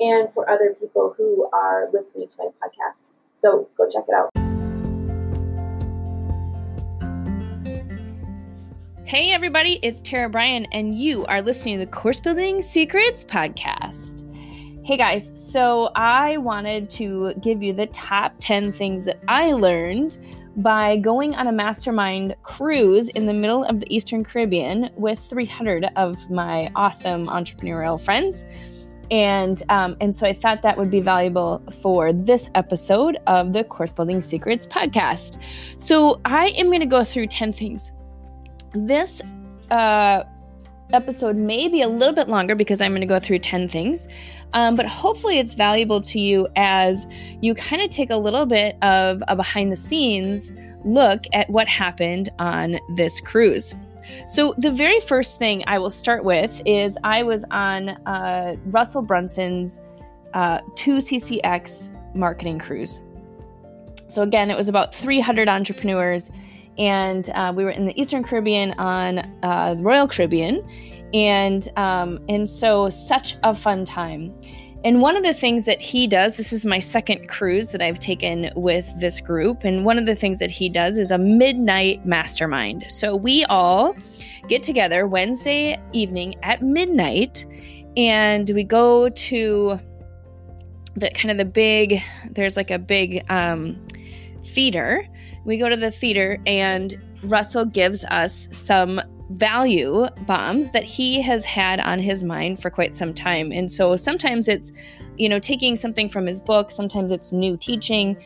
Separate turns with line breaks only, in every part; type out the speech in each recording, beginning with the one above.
and for other people who are listening to my podcast. So go check it out.
Hey, everybody, it's Tara Bryan, and you are listening to the Course Building Secrets podcast. Hey guys, so I wanted to give you the top 10 things that I learned by going on a mastermind cruise in the middle of the Eastern Caribbean with 300 of my awesome entrepreneurial friends and um, and so I thought that would be valuable for this episode of the Course Building Secrets podcast. So I am going to go through ten things. This uh, episode may be a little bit longer because I'm going to go through ten things, um, but hopefully it's valuable to you as you kind of take a little bit of a behind the scenes look at what happened on this cruise. So, the very first thing I will start with is I was on uh, Russell Brunson's uh, 2CCX marketing cruise. So, again, it was about 300 entrepreneurs, and uh, we were in the Eastern Caribbean on uh, the Royal Caribbean. And, um, and so, such a fun time. And one of the things that he does, this is my second cruise that I've taken with this group. And one of the things that he does is a midnight mastermind. So we all get together Wednesday evening at midnight and we go to the kind of the big, there's like a big um, theater. We go to the theater and Russell gives us some value bombs that he has had on his mind for quite some time. And so sometimes it's, you know, taking something from his book, sometimes it's new teaching,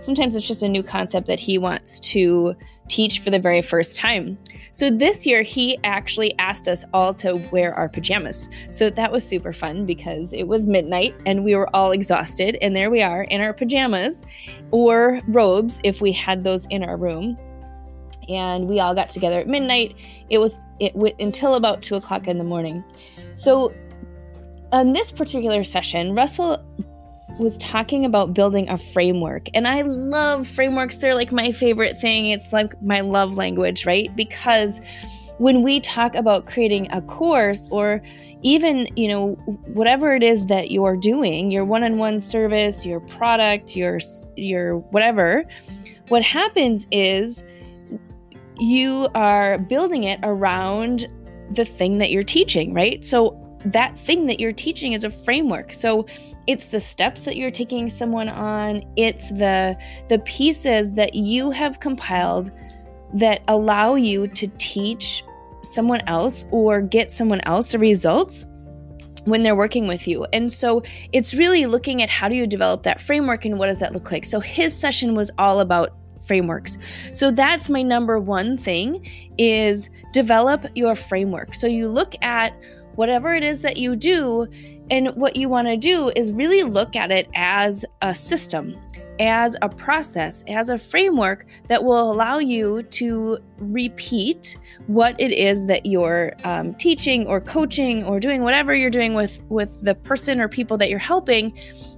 sometimes it's just a new concept that he wants to teach for the very first time. So this year, he actually asked us all to wear our pajamas. So that was super fun because it was midnight and we were all exhausted. And there we are in our pajamas or robes if we had those in our room and we all got together at midnight. It was it went until about two o'clock in the morning. So, on this particular session, Russell was talking about building a framework, and I love frameworks. They're like my favorite thing. It's like my love language, right? Because when we talk about creating a course or even you know whatever it is that you're doing your one-on-one service your product your your whatever what happens is you are building it around the thing that you're teaching, right? So that thing that you're teaching is a framework. So it's the steps that you're taking someone on, it's the the pieces that you have compiled that allow you to teach someone else or get someone else the results when they're working with you. And so it's really looking at how do you develop that framework and what does that look like. So his session was all about frameworks. So that's my number one thing is develop your framework. So you look at whatever it is that you do and what you want to do is really look at it as a system as a process, as a framework that will allow you to repeat what it is that you're um, teaching or coaching or doing whatever you're doing with with the person or people that you're helping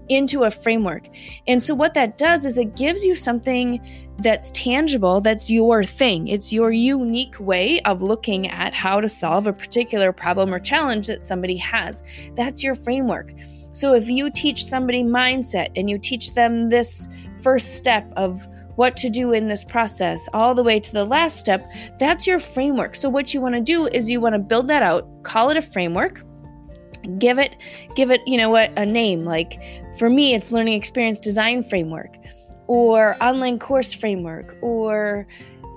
into a framework. And so what that does is it gives you something that's tangible, that's your thing. It's your unique way of looking at how to solve a particular problem or challenge that somebody has. That's your framework. So if you teach somebody mindset and you teach them this first step of what to do in this process all the way to the last step, that's your framework. So what you want to do is you want to build that out, call it a framework give it give it you know what a name like for me, it's learning experience design framework or online course framework or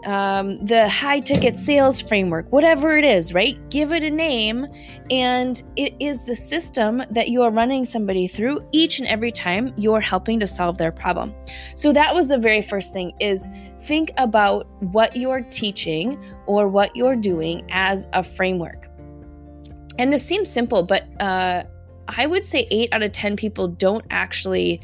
um, the high ticket sales framework, whatever it is, right? Give it a name, and it is the system that you are running somebody through each and every time you're helping to solve their problem. So that was the very first thing: is think about what you're teaching or what you're doing as a framework. And this seems simple, but uh, I would say eight out of ten people don't actually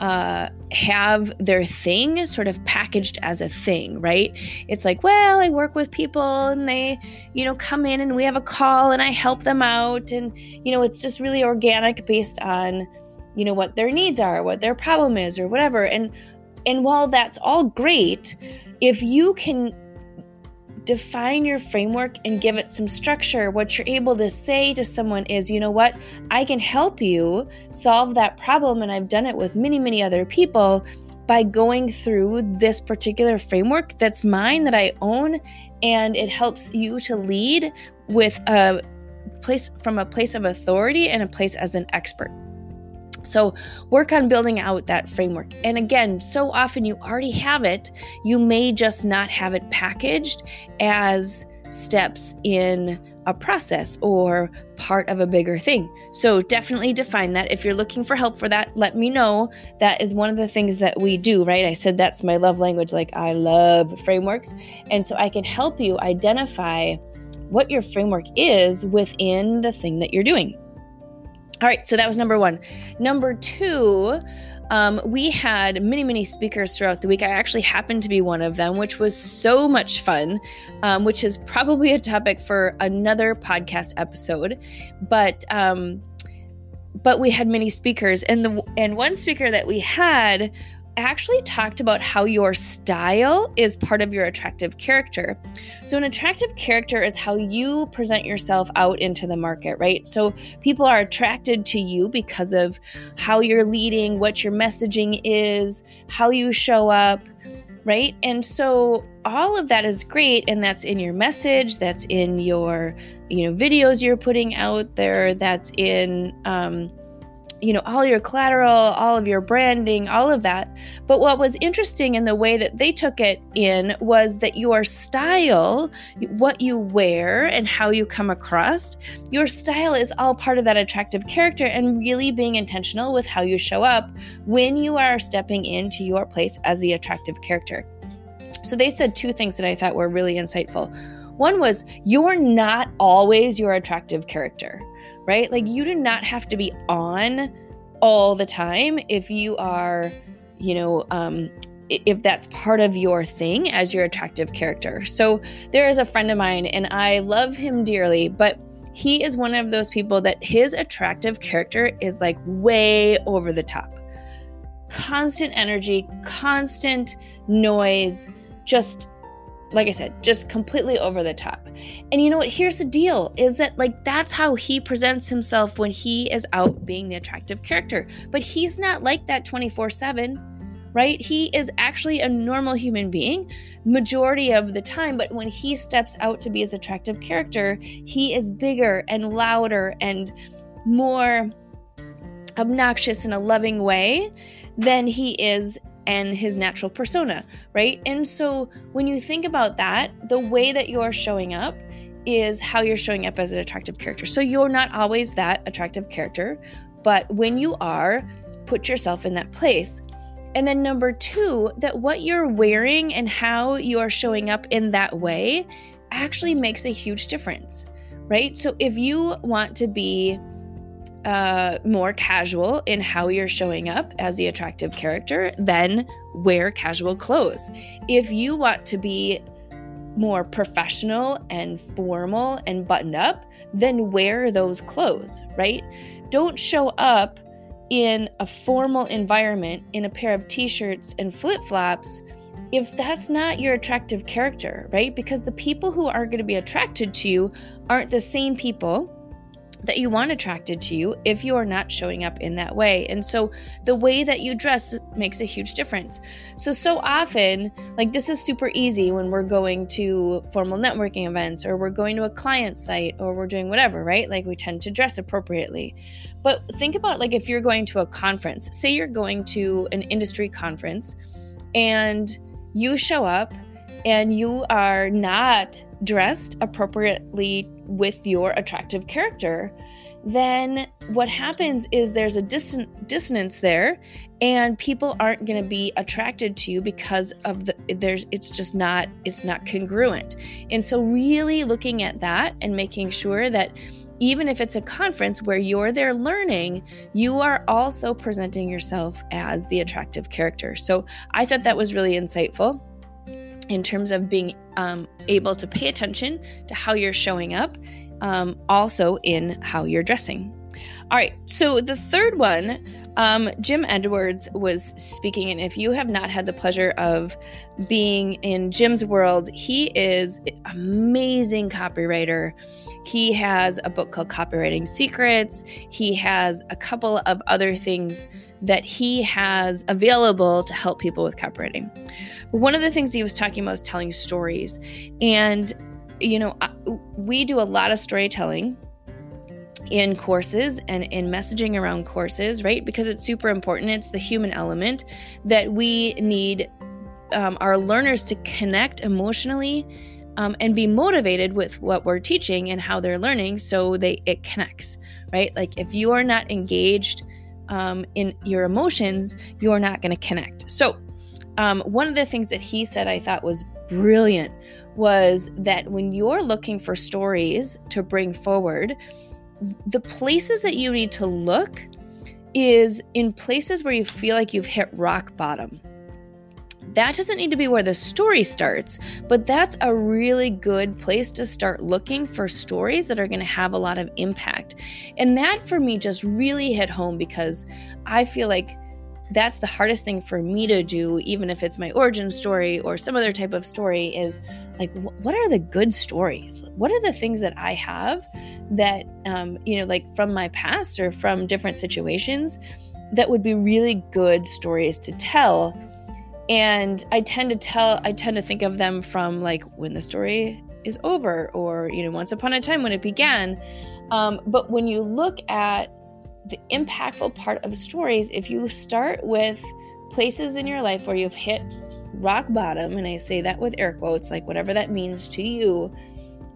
uh, have their thing sort of packaged as a thing, right? It's like, well, I work with people and they, you know, come in and we have a call and I help them out. And, you know, it's just really organic based on, you know, what their needs are, what their problem is, or whatever. And, and while that's all great, if you can define your framework and give it some structure, what you're able to say to someone is, you know what, I can help you solve that problem. And I've done it with many, many other people by going through this particular framework that's mine, that I own. And it helps you to lead with a place from a place of authority and a place as an expert. So, work on building out that framework. And again, so often you already have it, you may just not have it packaged as steps in a process or part of a bigger thing. So, definitely define that. If you're looking for help for that, let me know. That is one of the things that we do, right? I said that's my love language. Like, I love frameworks. And so, I can help you identify what your framework is within the thing that you're doing. All right, so that was number one. Number two, um, we had many, many speakers throughout the week. I actually happened to be one of them, which was so much fun, um, which is probably a topic for another podcast episode. But um, but we had many speakers, and the and one speaker that we had actually talked about how your style is part of your attractive character. So, an attractive character is how you present yourself out into the market, right? So, people are attracted to you because of how you're leading, what your messaging is, how you show up, right? And so, all of that is great, and that's in your message, that's in your, you know, videos you're putting out there, that's in, um, you know, all your collateral, all of your branding, all of that. But what was interesting in the way that they took it in was that your style, what you wear, and how you come across, your style is all part of that attractive character and really being intentional with how you show up when you are stepping into your place as the attractive character. So they said two things that I thought were really insightful. One was, you're not always your attractive character right? Like you do not have to be on all the time if you are, you know, um, if that's part of your thing as your attractive character. So there is a friend of mine and I love him dearly, but he is one of those people that his attractive character is like way over the top. Constant energy, constant noise, just like I said, just completely over the top. And you know what? Here's the deal is that, like, that's how he presents himself when he is out being the attractive character. But he's not like that 24 7, right? He is actually a normal human being majority of the time. But when he steps out to be his attractive character, he is bigger and louder and more obnoxious in a loving way than he is and his natural persona, right? And so when you think about that, the way that you're showing up is how you're showing up as an attractive character. So you're not always that attractive character, but when you are, put yourself in that place. And then number two, that what you're wearing and how you are showing up in that way actually makes a huge difference, right? So if you want to be uh, more casual in how you're showing up as the attractive character, then wear casual clothes. If you want to be more professional and formal and buttoned up, then wear those clothes, right? Don't show up in a formal environment in a pair of t shirts and flip flops if that's not your attractive character, right? Because the people who are going to be attracted to you aren't the same people that you want attracted to you if you are not showing up in that way. And so the way that you dress makes a huge difference. So, so often, like this is super easy when we're going to formal networking events or we're going to a client site or we're doing whatever, right? Like we tend to dress appropriately. But think about like if you're going to a conference, say you're going to an industry conference and you show up and you are not dressed appropriately with your attractive character, then what happens is there's a dissonance there and people aren't going to be attracted to you because of the there's it's just not it's not congruent. And so really looking at that and making sure that even if it's a conference where you're there learning, you are also presenting yourself as the attractive character. So I thought that was really insightful in terms of being um, able to pay attention to how you're showing up, um, also in how you're dressing. All right, so the third one, um, Jim Edwards was speaking, and if you have not had the pleasure of being in Jim's world, he is amazing copywriter. He has a book called Copywriting Secrets. He has a couple of other things that he has available to help people with copywriting. One of the things he was talking about was telling stories. And, you know, we do a lot of storytelling in courses and in messaging around courses, right? Because it's super important. It's the human element that we need um, our learners to connect emotionally um, and be motivated with what we're teaching and how they're learning so they it connects right like if you are not engaged um, in your emotions you're not going to connect so um, one of the things that he said I thought was brilliant was that when you're looking for stories to bring forward, the places that you need to look is in places where you feel like you've hit rock bottom. That doesn't need to be where the story starts, but that's a really good place to start looking for stories that are going to have a lot of impact. And that for me just really hit home because I feel like that's the hardest thing for me to do even if it's my origin story or some other type of story is like what are the good stories? What are the things that i have that um, you know like from my past or from different situations that would be really good stories to tell? And i tend to tell i tend to think of them from like when the story is over or you know once upon a time when it began. Um, but when you look at the impactful part of stories, if you start with places in your life where you've hit rock bottom, and I say that with air quotes, like whatever that means to you,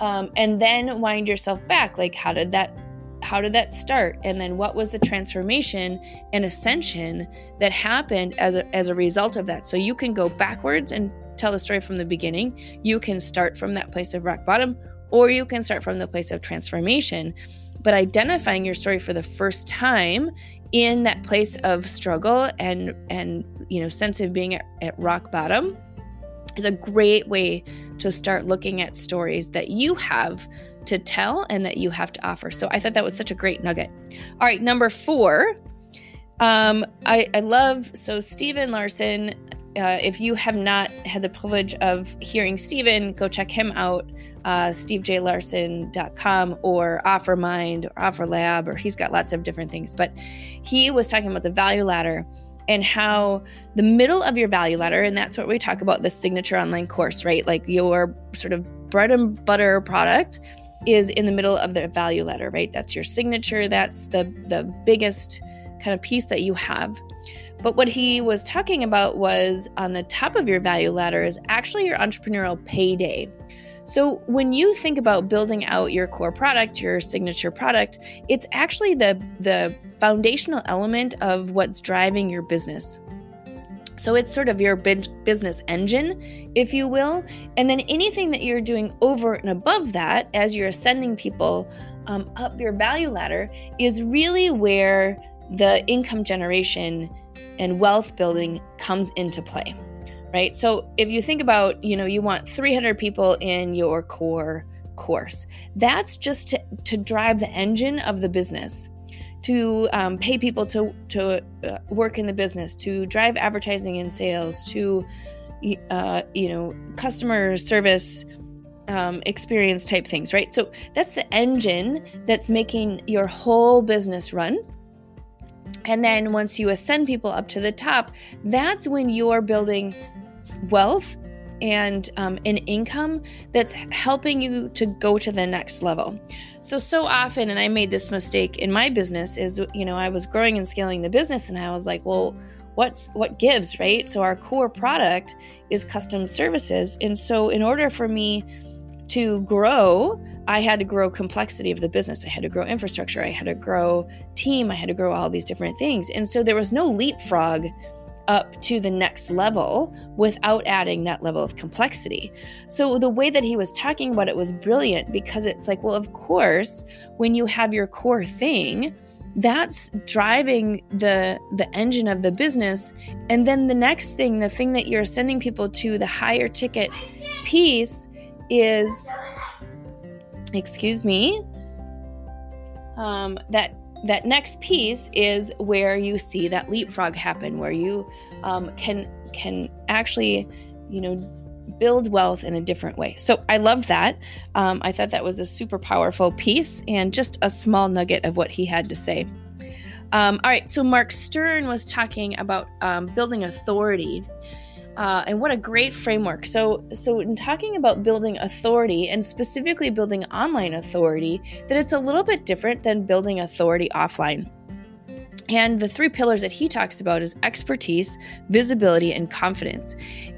um, and then wind yourself back, like how did that how did that start? And then what was the transformation and ascension that happened as a, as a result of that? So you can go backwards and tell the story from the beginning. You can start from that place of rock bottom or you can start from the place of transformation but identifying your story for the first time in that place of struggle and and you know sense of being at, at rock bottom is a great way to start looking at stories that you have to tell and that you have to offer. So I thought that was such a great nugget. All right, number four. Um, I, I love so Stephen Larsen. Uh, if you have not had the privilege of hearing Stephen, go check him out uh, stevejlarsen.com or OfferMind or OfferLab, or he's got lots of different things. But he was talking about the value ladder and how the middle of your value ladder, and that's what we talk about the signature online course, right? Like your sort of bread and butter product is in the middle of the value ladder, right? That's your signature. That's the the biggest kind of piece that you have. But what he was talking about was on the top of your value ladder is actually your entrepreneurial payday. So, when you think about building out your core product, your signature product, it's actually the, the foundational element of what's driving your business. So, it's sort of your business engine, if you will. And then anything that you're doing over and above that, as you're ascending people um, up your value ladder, is really where the income generation and wealth building comes into play right? So if you think about, you know, you want 300 people in your core course, that's just to, to drive the engine of the business, to um, pay people to, to uh, work in the business, to drive advertising and sales, to, uh, you know, customer service, um, experience type things, right? So that's the engine that's making your whole business run. And then once you ascend people up to the top, that's when you're building wealth and um, an income that's helping you to go to the next level. So, so often, and I made this mistake in my business, is, you know, I was growing and scaling the business and I was like, well, what's what gives right? So our core product is custom services. And so in order for me to grow i had to grow complexity of the business. I had to grow infrastructure. I had to grow team. I had to grow all these different things. And so there was no leapfrog up to the next level without adding that level of complexity. So the way that he was talking about it was brilliant because it's like, well, of course, when you have your core thing, that's driving the the engine of the business and then the next thing the thing that you're sending people to the higher ticket piece is excuse me um, that that next piece is where you see that leapfrog happen where you um, can can actually you know build wealth in a different way. So I loved that. Um, I thought that was a super powerful piece and just a small nugget of what he had to say. Um, all right, so Mark Stern was talking about um, building authority. Uh, and what a great framework. So, so in talking about building authority and specifically building online authority, that it's a little bit different than building authority offline. And the three pillars that he talks about is expertise, visibility, and confidence.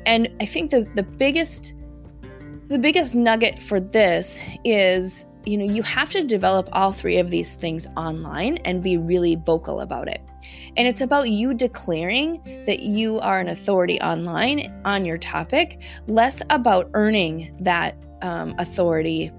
And I think the, the biggest the biggest nugget for this is you know you have to develop all three of these things online and be really vocal about it and it's about you declaring that you are an authority online on your topic less about earning that um, authority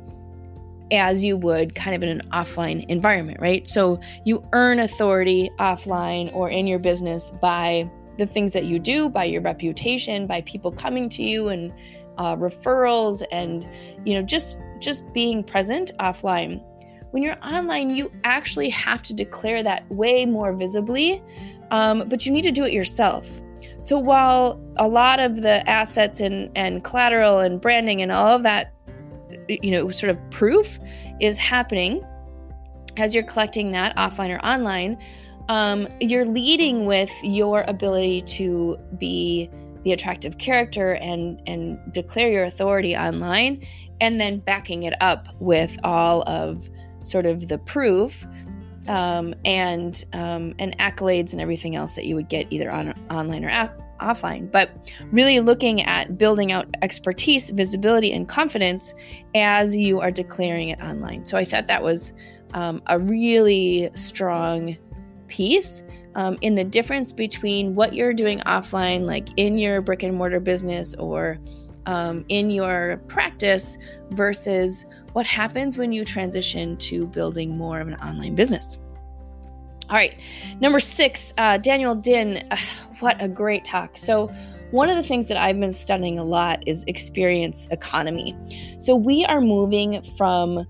as you would kind of in an offline environment, right? So you earn authority offline or in your business by the things that you do, by your reputation, by people coming to you and uh, referrals, and you know just just being present offline. When you're online, you actually have to declare that way more visibly, um, but you need to do it yourself. So while a lot of the assets and, and collateral and branding and all of that you know, sort of proof is happening as you're collecting that offline or online. Um, you're leading with your ability to be the attractive character and and declare your authority online and then backing it up with all of sort of the proof um, and um, and accolades and everything else that you would get either on online or app, offline, but really looking at building out expertise, visibility, and confidence as you are declaring it online. So I thought that was um, a really strong piece um, in the difference between what you're doing offline, like in your brick and mortar business or um, in your practice, versus what happens when you transition to building more of an online business. All right, number six, uh, Daniel Din. Uh, what a great talk. So, one of the things that I've been studying a lot is experience economy. So, we are moving from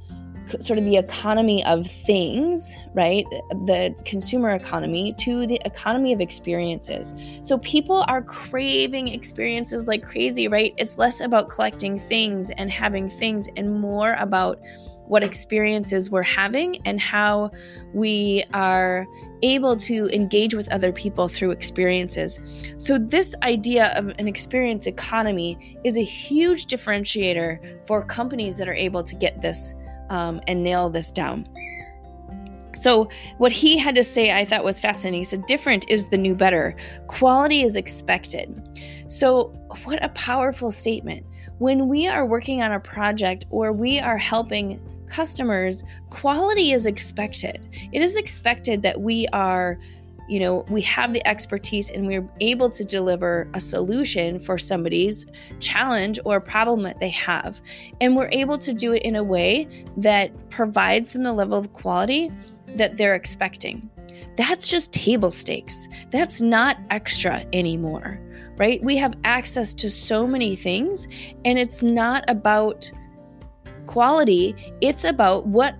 sort of the economy of things, right? The consumer economy to the economy of experiences. So people are craving experiences like crazy, right? It's less about collecting things and having things and more about what experiences we're having and how we are able to engage with other people through experiences. So, this idea of an experience economy is a huge differentiator for companies that are able to get this um, and nail this down. So, what he had to say I thought was fascinating. He said, Different is the new better. Quality is expected. So, what a powerful statement. When we are working on a project or we are helping customers, quality is expected. It is expected that we are, you know, we have the expertise and we're able to deliver a solution for somebody's challenge or problem that they have. And we're able to do it in a way that provides them the level of quality that they're expecting. That's just table stakes. That's not extra anymore, right? We have access to so many things, and it's not about quality, it's about what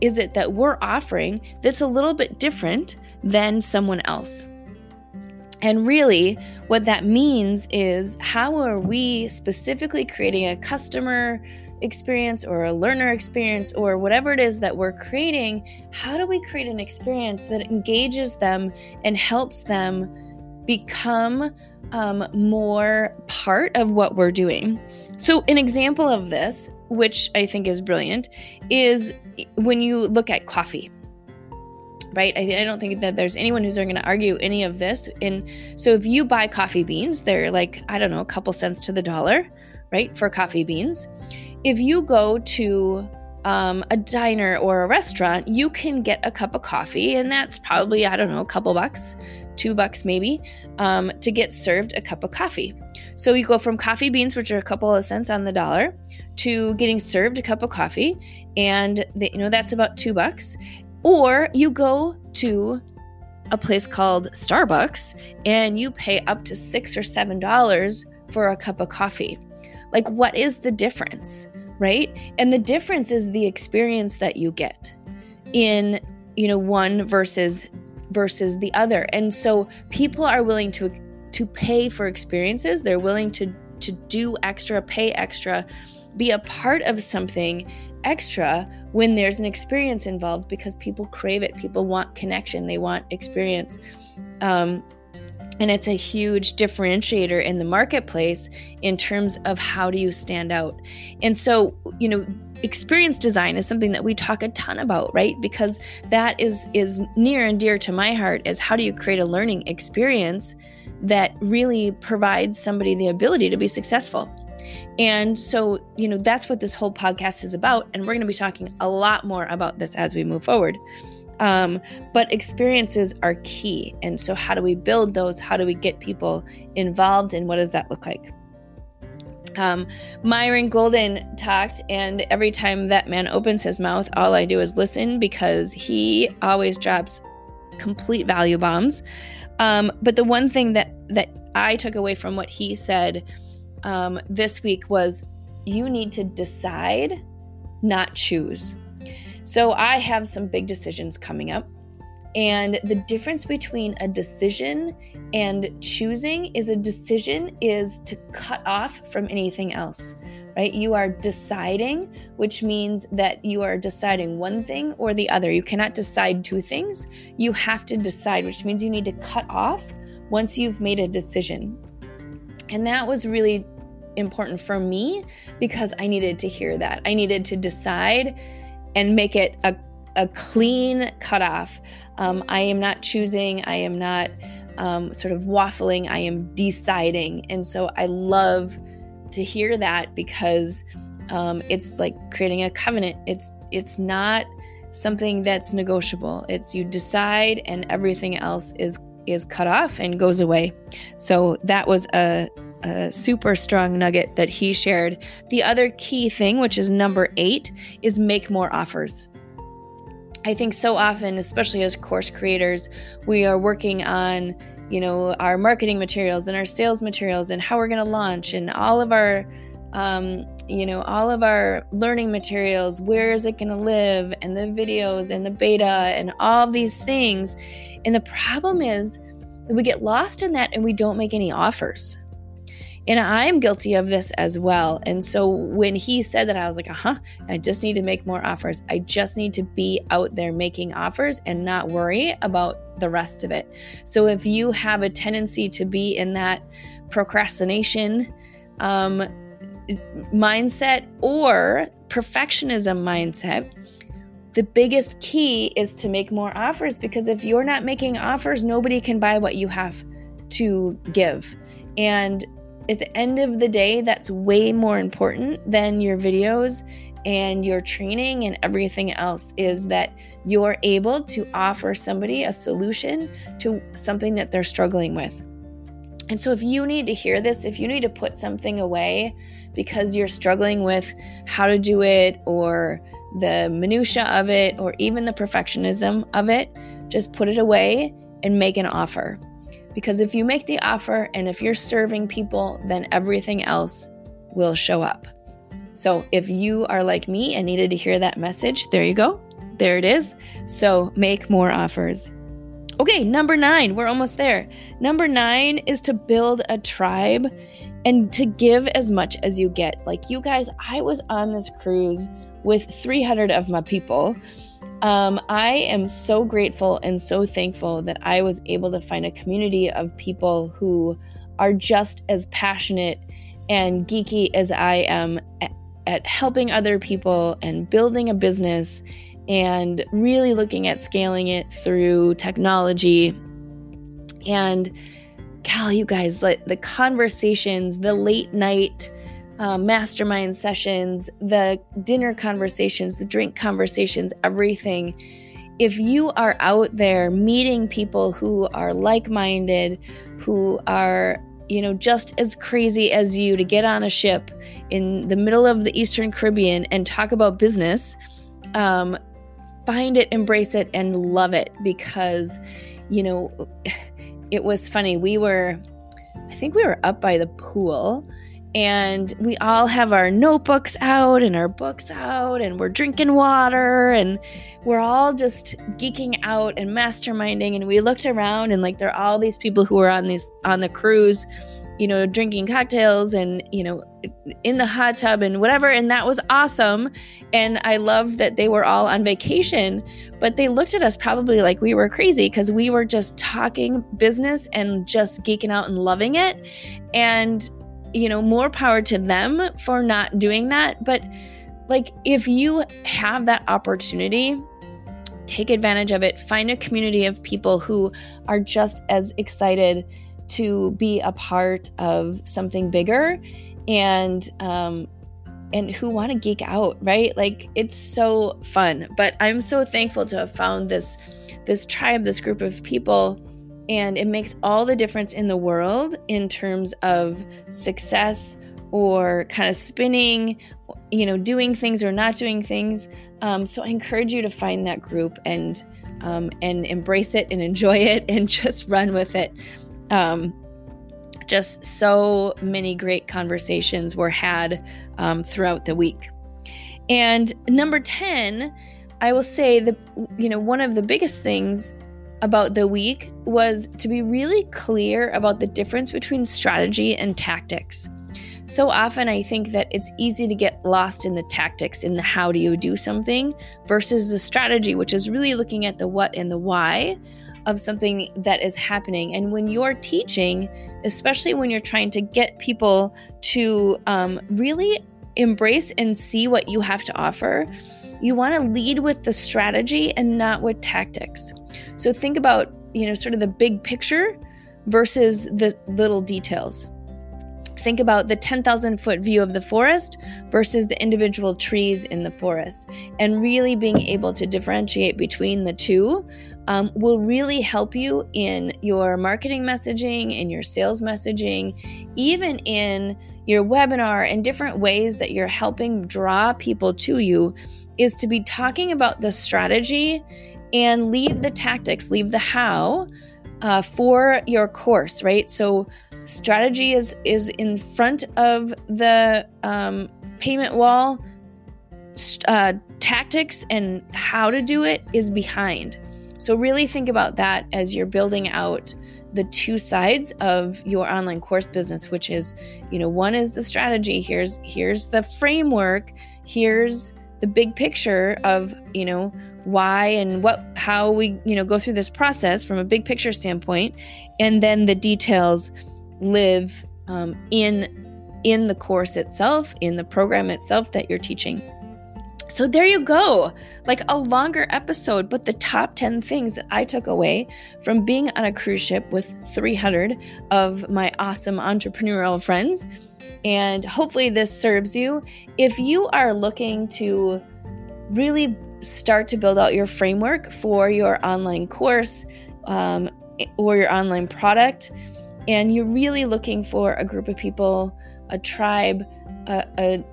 is it that we're offering that's a little bit different than someone else. And really, what that means is how are we specifically creating a customer experience or a learner experience or whatever it is that we're creating, how do we create an experience that engages them and helps them become um, more part of what we're doing? So, an example of this, which I think is brilliant, is when you look at coffee right? I, I, don't think that there's anyone who's going to argue any of this. And so if you buy coffee beans, they're like, I don't know, a couple cents to the dollar, right, for coffee beans. If you go to um, a diner or a restaurant, you can get a cup of coffee, and that's probably, I don't know, a couple bucks, two bucks maybe, um, to get served a cup of coffee. So you go from coffee beans, which are a couple of cents on the dollar, to getting served a cup of coffee, and the, you know that's about two bucks. Or you go to a place called Starbucks and you pay up to six or seven dollars for a cup of coffee. Like, what is the difference, right? And the difference is the experience that you get in, you know, one versus versus the other. And so people are willing to to pay for experiences. They're willing to to do extra, pay extra, be a part of something extra when there's an experience involved because people crave it. People want connection, they want experience. Um, and it's a huge differentiator in the marketplace in terms of how do you stand out. And so, you know, experience design is something that we talk a ton about, right? Because that is is near and dear to my heart is how do you create a learning experience that really provides somebody the ability to be successful. And so, you know, that's what this whole podcast is about. And we're going to be talking a lot more about this as we move forward. Um, but experiences are key. And so, how do we build those? How do we get people involved? And what does that look like? Um, Myron Golden talked, and every time that man opens his mouth, all I do is listen because he always drops complete value bombs. Um, but the one thing that that I took away from what he said um, this week was you need to decide, not choose. So I have some big decisions coming up. And the difference between a decision and choosing is a decision is to cut off from anything else, right? You are deciding, which means that you are deciding one thing or the other. You cannot decide two things. You have to decide, which means you need to cut off once you've made a decision. And that was really important for me because I needed to hear that. I needed to decide and make it a, a clean cutoff. Um, I am not choosing, I am not um, sort of waffling, I am deciding. And so I love to hear that because um, it's like creating a covenant. It's it's not something that's negotiable. It's you decide and everything else is is cut off and goes away. So that was a, a super strong nugget that he shared. The other key thing, which is number eight, is make more offers. I think so often, especially as course creators, we are working on, you know, our marketing materials and our sales materials and how we're going to launch and all of our, um, you know, all of our learning materials. Where is it going to live? And the videos and the beta and all these things. And the problem is that we get lost in that and we don't make any offers. And I'm guilty of this as well. And so when he said that, I was like, uh huh, I just need to make more offers. I just need to be out there making offers and not worry about the rest of it. So if you have a tendency to be in that procrastination um, mindset or perfectionism mindset, the biggest key is to make more offers because if you're not making offers, nobody can buy what you have to give. And at the end of the day, that's way more important than your videos and your training and everything else is that you're able to offer somebody a solution to something that they're struggling with. And so, if you need to hear this, if you need to put something away because you're struggling with how to do it or the minutia of it or even the perfectionism of it, just put it away and make an offer. Because if you make the offer and if you're serving people, then everything else will show up. So if you are like me and needed to hear that message, there you go. There it is. So make more offers. Okay, number nine, we're almost there. Number nine is to build a tribe and to give as much as you get. Like you guys, I was on this cruise with 300 of my people. Um, I am so grateful and so thankful that I was able to find a community of people who are just as passionate and geeky as I am at, at helping other people and building a business and really looking at scaling it through technology. And, Cal, you guys, like the conversations, the late night uh, mastermind sessions, the dinner conversations, the drink conversations, everything. If you are out there meeting people who are like minded, who are you know, just as crazy as you to get on a ship in the middle of the Eastern Caribbean and talk about business, um, find it, embrace it, and love it because, you know, it was funny. We were, I think we were up by the pool and we all have our notebooks out and our books out and we're drinking water and we're all just geeking out and masterminding and we looked around and like there are all these people who are on these on the cruise you know drinking cocktails and you know in the hot tub and whatever and that was awesome and i loved that they were all on vacation but they looked at us probably like we were crazy because we were just talking business and just geeking out and loving it and you know, more power to them for not doing that. But like, if you have that opportunity, take advantage of it. Find a community of people who are just as excited to be a part of something bigger and, um, and who want to geek out, right? Like it's so fun. But I'm so thankful to have found this this tribe, this group of people and it makes all the difference in the world in terms of success or kind of spinning, you know, doing things or not doing things. Um, so I encourage you to find that group and um, and embrace it and enjoy it and just run with it. Um, just so many great conversations were had um, throughout the week. And number 10, I will say that, you know, one of the biggest things about the week was to be really clear about the difference between strategy and tactics. So often, I think that it's easy to get lost in the tactics, in the how do you do something, versus the strategy, which is really looking at the what and the why of something that is happening. And when you're teaching, especially when you're trying to get people to um, really embrace and see what you have to offer, you want to lead with the strategy and not with tactics. So think about, you know, sort of the big picture versus the little details. Think about the 10,000 foot view of the forest versus the individual trees in the forest. And really being able to differentiate between the two um, will really help you in your marketing messaging, in your sales messaging, even in your webinar, and different ways that you're helping draw people to you is to be talking about the strategy and leave the tactics, leave the how uh, for your course, right? So strategy is is in front of the um, payment wall. Uh, tactics and how to do it is behind. So really think about that as you're building out the two sides of your online course business which is you know one is the strategy here's here's the framework here's the big picture of you know why and what how we you know go through this process from a big picture standpoint. And then the details live um, in in the course itself in the program itself that you're teaching. So there you go. Like a longer episode but the top 10 things that i took away from being on a cruise ship with 300 of my awesome entrepreneurial friends. And hopefully, this serves you. If you are looking to really start to build out your framework for your online course um, or your online product, and you're really looking for a group of people, a tribe, a, a,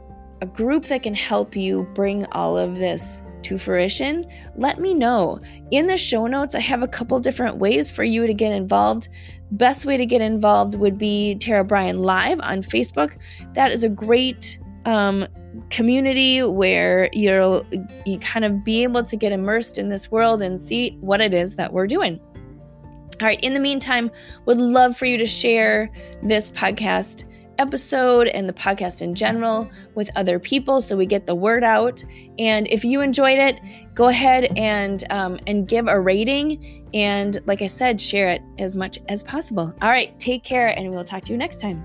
a group that can help you bring all of this to fruition, let me know. In the show notes, I have a couple different ways for you to get involved. Best way to get involved would be Tara Bryan Live on Facebook. That is a great um, community where you'll you kind of be able to get immersed in this world and see what it is that we're doing. All right, in the meantime, would love for you to share this podcast episode and the podcast in general with other people so we get the word out. And if you enjoyed it, go ahead and um, and give a rating. And like I said, share it as much as possible. All right, take care, and we'll talk to you next time.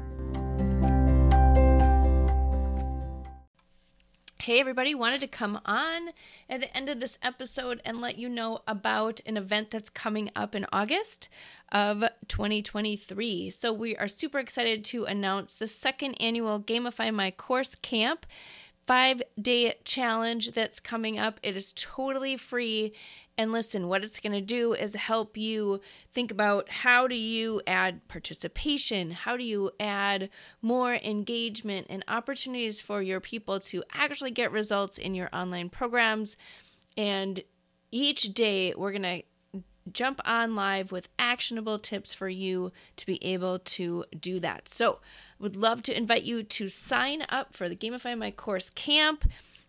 Hey, everybody, wanted to come on at the end of this episode and let you know about an event that's coming up in August of 2023. So, we are super excited to announce the second annual Gamify My Course Camp five day challenge that's coming up. It is totally free and listen, what it's going to do is help you think about how do you add participation? How do you add more engagement and opportunities for your people to actually get results in your online programs? And each day we're going to jump on live with actionable tips for you to be able to do that. So, would love to invite you to sign up for the Gamify My Course camp